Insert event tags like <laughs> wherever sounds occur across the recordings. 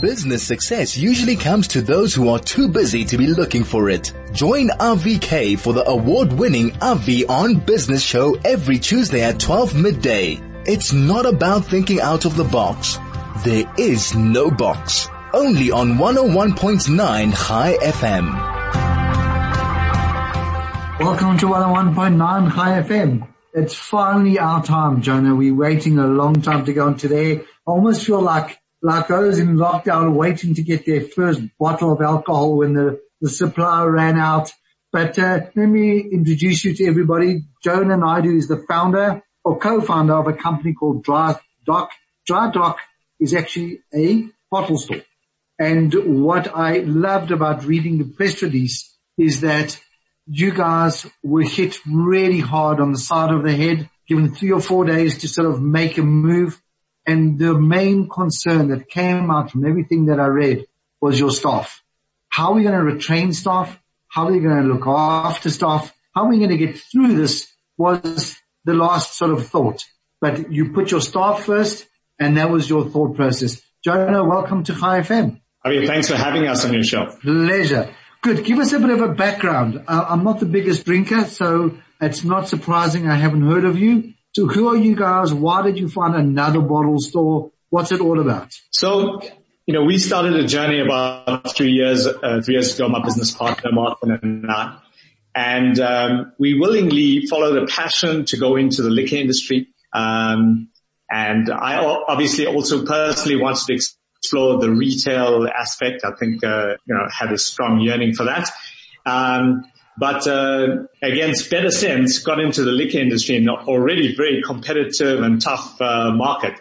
Business success usually comes to those who are too busy to be looking for it. Join RVK for the award-winning RV on Business show every Tuesday at 12 midday. It's not about thinking out of the box. There is no box. Only on 101.9 High FM. Welcome to 101.9 High FM. It's finally our time, Jonah. We're waiting a long time to go on today. I almost feel like like those in lockdown waiting to get their first bottle of alcohol when the, the supply ran out. But uh, let me introduce you to everybody. Jonah Naidoo is the founder or co-founder of a company called Dry Dock. Dry Dock is actually a bottle store. And what I loved about reading the press release is that you guys were hit really hard on the side of the head, given three or four days to sort of make a move and the main concern that came out from everything that I read was your staff. How are we going to retrain staff? How are we going to look after staff? How are we going to get through this was the last sort of thought. But you put your staff first and that was your thought process. Jonah, welcome to High FM. Avi, thanks for having us on your show. Pleasure. Good. Give us a bit of a background. Uh, I'm not the biggest drinker, so it's not surprising I haven't heard of you. So who are you guys? Why did you find another bottle store? What's it all about? So, you know, we started a journey about three years, uh, three years ago, my business partner, Martin and I. And, um, we willingly followed a passion to go into the liquor industry. Um, and I obviously also personally wanted to explore the retail aspect. I think, uh, you know, had a strong yearning for that. Um, but uh, against better sense got into the liquor industry in an already very competitive and tough uh, market.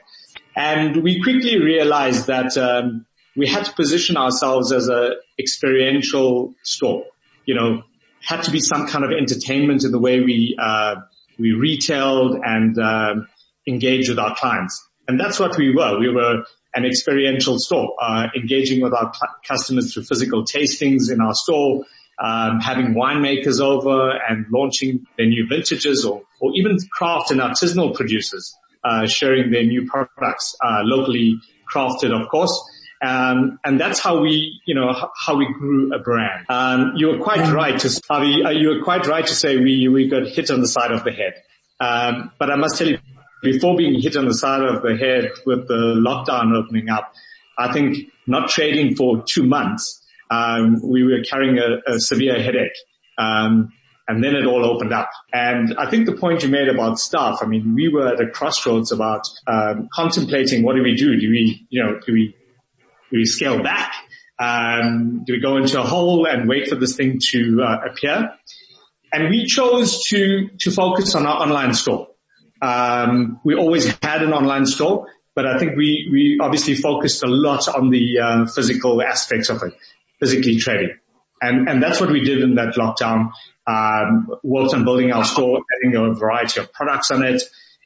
And we quickly realized that um, we had to position ourselves as a experiential store. You know, had to be some kind of entertainment in the way we uh, we retailed and um, engaged with our clients. And that's what we were. We were an experiential store, uh, engaging with our customers through physical tastings in our store, um, having winemakers over and launching their new vintages or, or even craft and artisanal producers uh, sharing their new products, uh, locally crafted, of course. Um, and that's how we, you know, how we grew a brand. Um, you were quite right to, uh, you were quite right to say we, we got hit on the side of the head. Um, but I must tell you, before being hit on the side of the head with the lockdown opening up, I think not trading for two months, um, we were carrying a, a severe headache. Um, and then it all opened up. And I think the point you made about staff, I mean, we were at a crossroads about um, contemplating what do we do? Do we, you know, do we, do we scale back? Um, do we go into a hole and wait for this thing to uh, appear? And we chose to to focus on our online store. Um, we always had an online store, but I think we we obviously focused a lot on the uh, physical aspects of it physically trading. And, and that's what we did in that lockdown. Um, worked on building our store, adding a variety of products on it,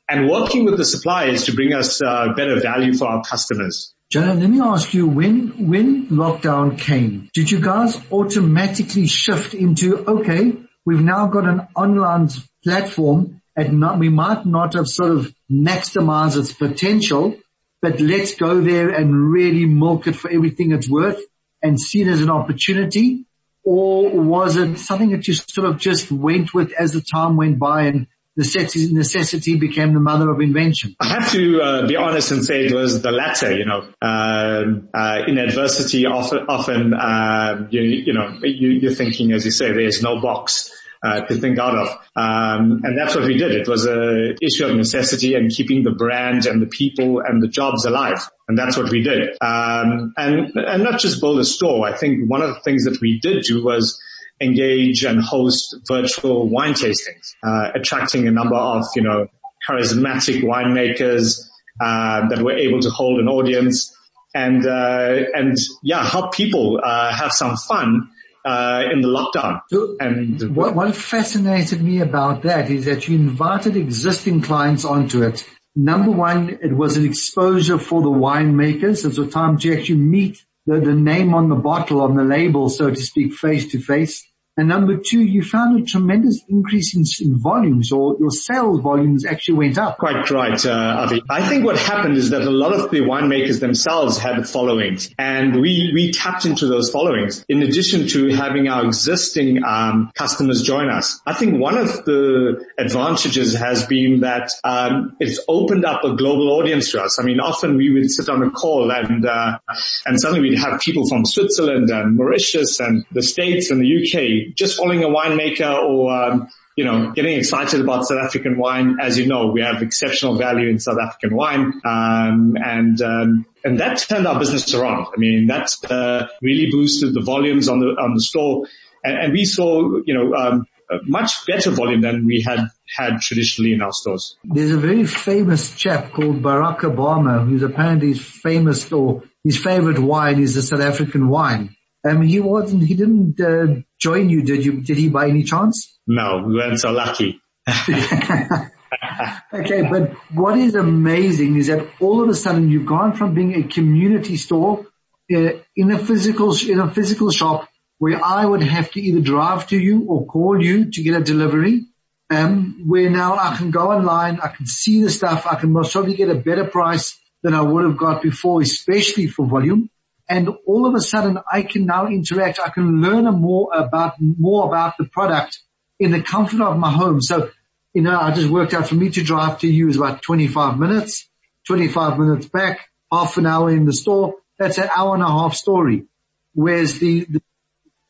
and working with the suppliers to bring us uh, better value for our customers. Jonah, let me ask you, when, when lockdown came, did you guys automatically shift into, okay, we've now got an online platform and not, we might not have sort of maximized its potential, but let's go there and really milk it for everything it's worth and see it as an opportunity? Or was it something that you sort of just went with as the time went by and necessity, necessity became the mother of invention? I have to uh, be honest and say it was the latter, you know, um, uh, in adversity often, often, uh, you, you know, you, are thinking, as you say, there's no box uh, to think out of. Um, and that's what we did. It was a issue of necessity and keeping the brand and the people and the jobs alive. And that's what we did. Um, and, and not just build a store. I think one of the things that we did do was engage and host virtual wine tastings, uh, attracting a number of, you know, charismatic winemakers, uh, that were able to hold an audience and, uh, and yeah, help people, uh, have some fun uh, in the lockdown. So and what, what fascinated me about that is that you invited existing clients onto it. Number one, it was an exposure for the winemakers. It's a time to actually meet the, the name on the bottle, on the label, so to speak, face to face. And number two, you found a tremendous increase in, in volumes or your sales volumes actually went up. Quite right, uh, Avi. I think what happened is that a lot of the winemakers themselves had followings and we, we tapped into those followings in addition to having our existing um, customers join us. I think one of the advantages has been that um, it's opened up a global audience to us. I mean, often we would sit on a call and uh, and suddenly we'd have people from Switzerland and Mauritius and the States and the UK just following a winemaker or, um, you know, getting excited about South African wine. As you know, we have exceptional value in South African wine. Um, and, um, and that turned our business around. I mean, that, uh, really boosted the volumes on the, on the store. And, and we saw, you know, um, much better volume than we had had traditionally in our stores. There's a very famous chap called Barack Obama who's apparently famous or his favorite wine is the South African wine. Um, he wasn't, he didn't, uh, join you, did you, did he by any chance? No, we weren't so lucky. <laughs> <laughs> okay, but what is amazing is that all of a sudden you've gone from being a community store uh, in a physical, in a physical shop where I would have to either drive to you or call you to get a delivery. Um, where now I can go online, I can see the stuff, I can most probably get a better price than I would have got before, especially for volume and all of a sudden I can now interact. I can learn more about, more about the product in the comfort of my home. So, you know, I just worked out for me to drive to you is about 25 minutes, 25 minutes back, half an hour in the store. That's an hour and a half story. Whereas the, the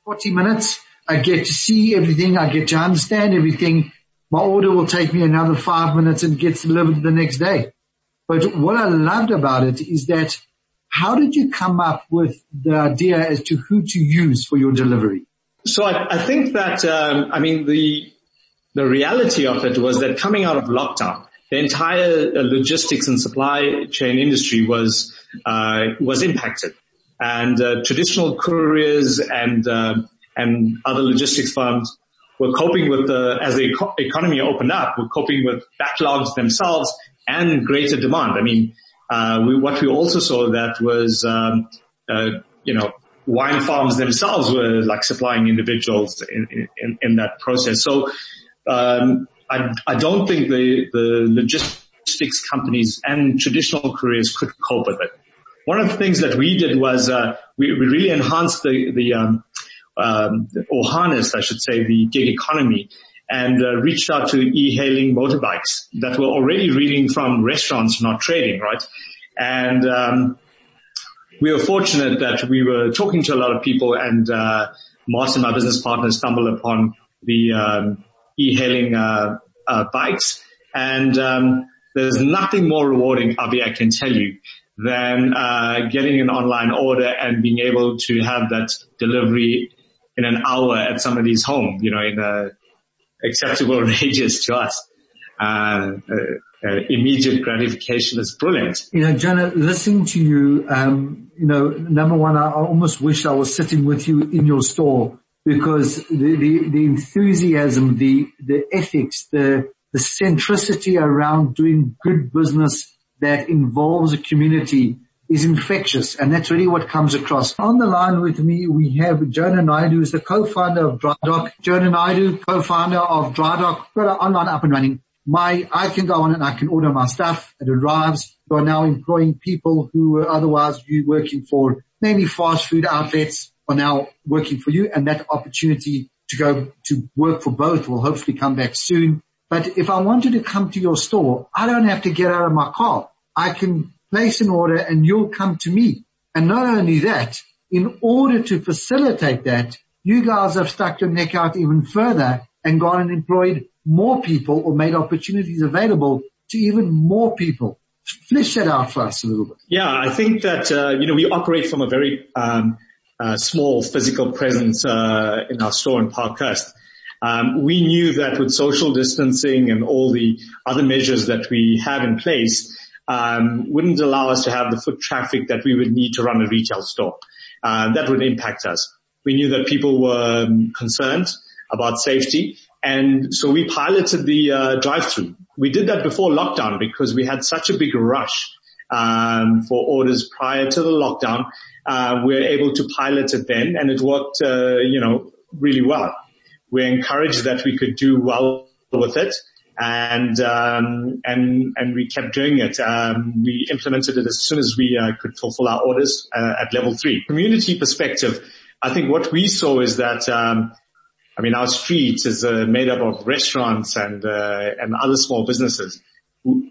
40 minutes, I get to see everything. I get to understand everything. My order will take me another five minutes and gets delivered the next day. But what I loved about it is that how did you come up with the idea as to who to use for your delivery? So I, I think that, um, I mean, the, the reality of it was that coming out of lockdown, the entire uh, logistics and supply chain industry was, uh, was impacted and uh, traditional couriers and, uh, and other logistics firms were coping with the, as the eco- economy opened up, were coping with backlogs themselves and greater demand. I mean, we, what we also saw that was, um, uh, you know, wine farms themselves were like supplying individuals in, in, in that process. So, um, I, I don't think the, the logistics companies and traditional couriers could cope with it. One of the things that we did was, uh, we, we really enhanced the, the, um, um, or harnessed, I should say, the gig economy and uh, reached out to e-hailing motorbikes that were already reading from restaurants, not trading, right? And um, we were fortunate that we were talking to a lot of people, and uh, Martin, my business partner, stumbled upon the um, e-hailing uh, uh, bikes, and um, there's nothing more rewarding, Avi, I can tell you, than uh, getting an online order and being able to have that delivery in an hour at somebody's home, you know, in a acceptable <laughs> radius to us. Uh, uh, uh, immediate gratification is brilliant. You know, Jonah, listening to you, um, you know, number one, I, I almost wish I was sitting with you in your store because the, the, the enthusiasm, the, the ethics, the, the centricity around doing good business that involves a community is infectious and that's really what comes across. On the line with me, we have Jonah Naidoo, who's the co-founder of DryDock. Jonah Naidoo, co-founder of DryDock, got an online up and running. My, I can go on and I can order my stuff. It arrives. You are now employing people who were otherwise you working for mainly fast food outlets are now working for you and that opportunity to go to work for both will hopefully come back soon. But if I wanted to come to your store, I don't have to get out of my car. I can place an order and you'll come to me. And not only that, in order to facilitate that, you guys have stuck your neck out even further and gone and employed more people or made opportunities available to even more people. Flesh that out for us a little bit. Yeah, I think that, uh, you know, we operate from a very, um, uh, small physical presence, uh, in our store in Parkhurst. Um, we knew that with social distancing and all the other measures that we have in place, um, wouldn't allow us to have the foot traffic that we would need to run a retail store. Uh, that would impact us. We knew that people were um, concerned about safety, and so we piloted the uh, drive-through. We did that before lockdown because we had such a big rush um, for orders prior to the lockdown. Uh, we were able to pilot it then, and it worked, uh, you know, really well. we're encouraged that we could do well with it and um, and and we kept doing it. Um, we implemented it as soon as we uh, could fulfill our orders uh, at level three. Community perspective, I think what we saw is that. Um, I mean, our street is uh, made up of restaurants and uh, and other small businesses.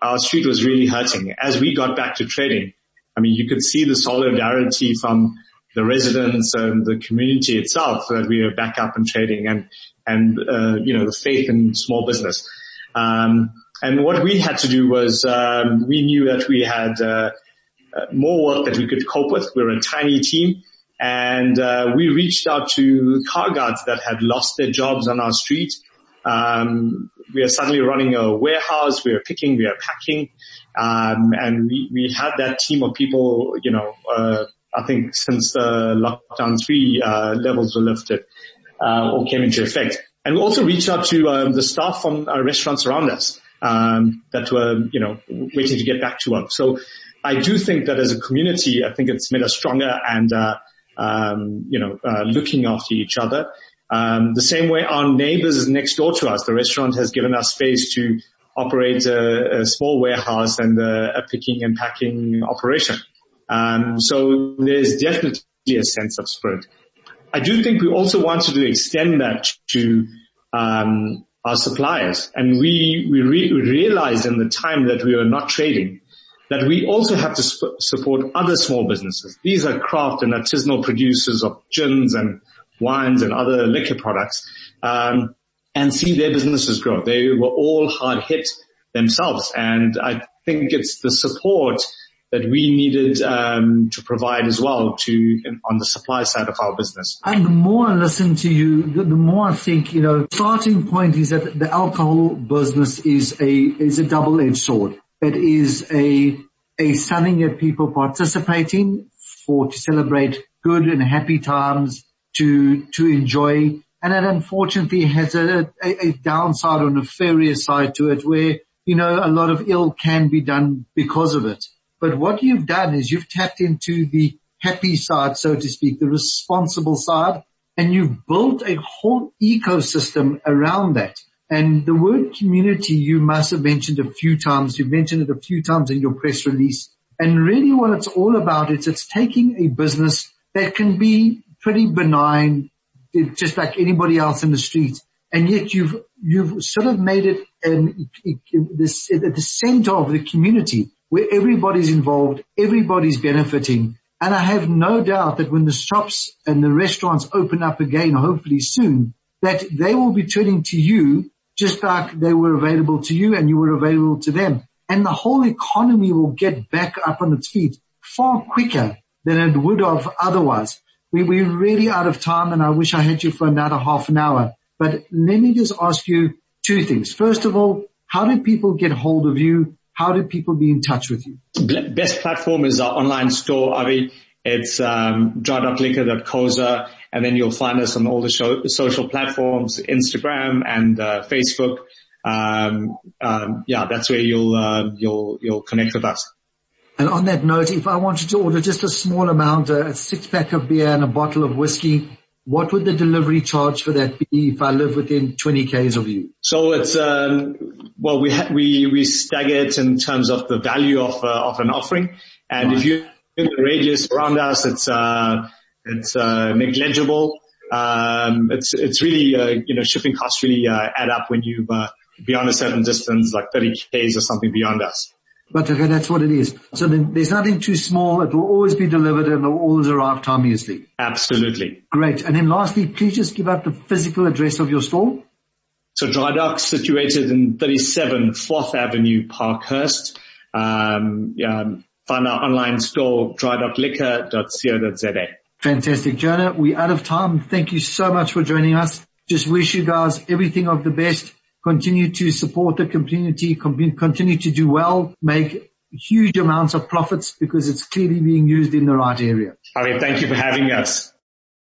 Our street was really hurting. As we got back to trading, I mean, you could see the solidarity from the residents and the community itself that we are back up and trading and and uh, you know the faith in small business. Um, and what we had to do was um, we knew that we had uh, uh, more work that we could cope with. We we're a tiny team, and uh, we reached out to car guards that had lost their jobs on our street. Um, we are suddenly running a warehouse. We are picking, we are packing, um, and we we had that team of people. You know, uh, I think since the lockdown three uh, levels were lifted uh, or came into effect. And we also reached out to um, the staff from our restaurants around us um, that were, you know, waiting to get back to work. So I do think that as a community, I think it's made us stronger and, uh, um, you know, uh, looking after each other. Um, the same way our neighbors next door to us, the restaurant has given us space to operate a, a small warehouse and a, a, picking and packing operation. Um, so there's definitely a sense of spirit. I do think we also wanted to extend that to um, our suppliers, and we we, re- realized in the time that we were not trading that we also have to sp- support other small businesses. These are craft and artisanal producers of gins and wines and other liquor products, um, and see their businesses grow. They were all hard hit themselves, and I think it's the support that we needed um, to provide as well to on the supply side of our business. And the more I listen to you, the, the more I think you know. Starting point is that the alcohol business is a is a double edged sword. It is a a something that people participating for to celebrate good and happy times to to enjoy, and it unfortunately has a, a, a downside or nefarious side to it where you know a lot of ill can be done because of it. But what you've done is you've tapped into the happy side, so to speak, the responsible side, and you've built a whole ecosystem around that. And the word community you must have mentioned a few times. You've mentioned it a few times in your press release. And really what it's all about is it's taking a business that can be pretty benign, just like anybody else in the street. And yet you've, you've sort of made it um, this, at the center of the community where everybody's involved, everybody's benefiting. And I have no doubt that when the shops and the restaurants open up again, hopefully soon, that they will be turning to you just like they were available to you and you were available to them. And the whole economy will get back up on its feet far quicker than it would have otherwise. We, we're really out of time and I wish I had you for another half an hour. But let me just ask you two things. First of all, how do people get hold of you? How do people be in touch with you? Best platform is our online store, Avi. It's um, dry.liquor.coza, and then you'll find us on all the show, social platforms, Instagram and uh, Facebook. Um, um, yeah, that's where you'll uh, you'll you'll connect with us. And on that note, if I wanted to order just a small amount, a six pack of beer and a bottle of whiskey, what would the delivery charge for that be if I live within 20 k's of you? So it's um, well, we ha- we we stagger it in terms of the value of uh, of an offering, and right. if you in the radius around us, it's uh, it's uh, negligible. Um, it's it's really uh, you know shipping costs really uh, add up when you uh, beyond a certain distance, like 30 k's or something beyond us. But okay, that's what it is. So there's nothing too small. It will always be delivered and it will always arrive timeously. Absolutely. Great. And then lastly, please just give out the physical address of your store. So Dry Dock situated in 37 4th Avenue, Parkhurst. Um, find our online store, drydockliquor.co.za. Fantastic. Jonah, we're out of time. Thank you so much for joining us. Just wish you guys everything of the best continue to support the community, continue to do well, make huge amounts of profits because it's clearly being used in the right area. I mean, thank you for having us.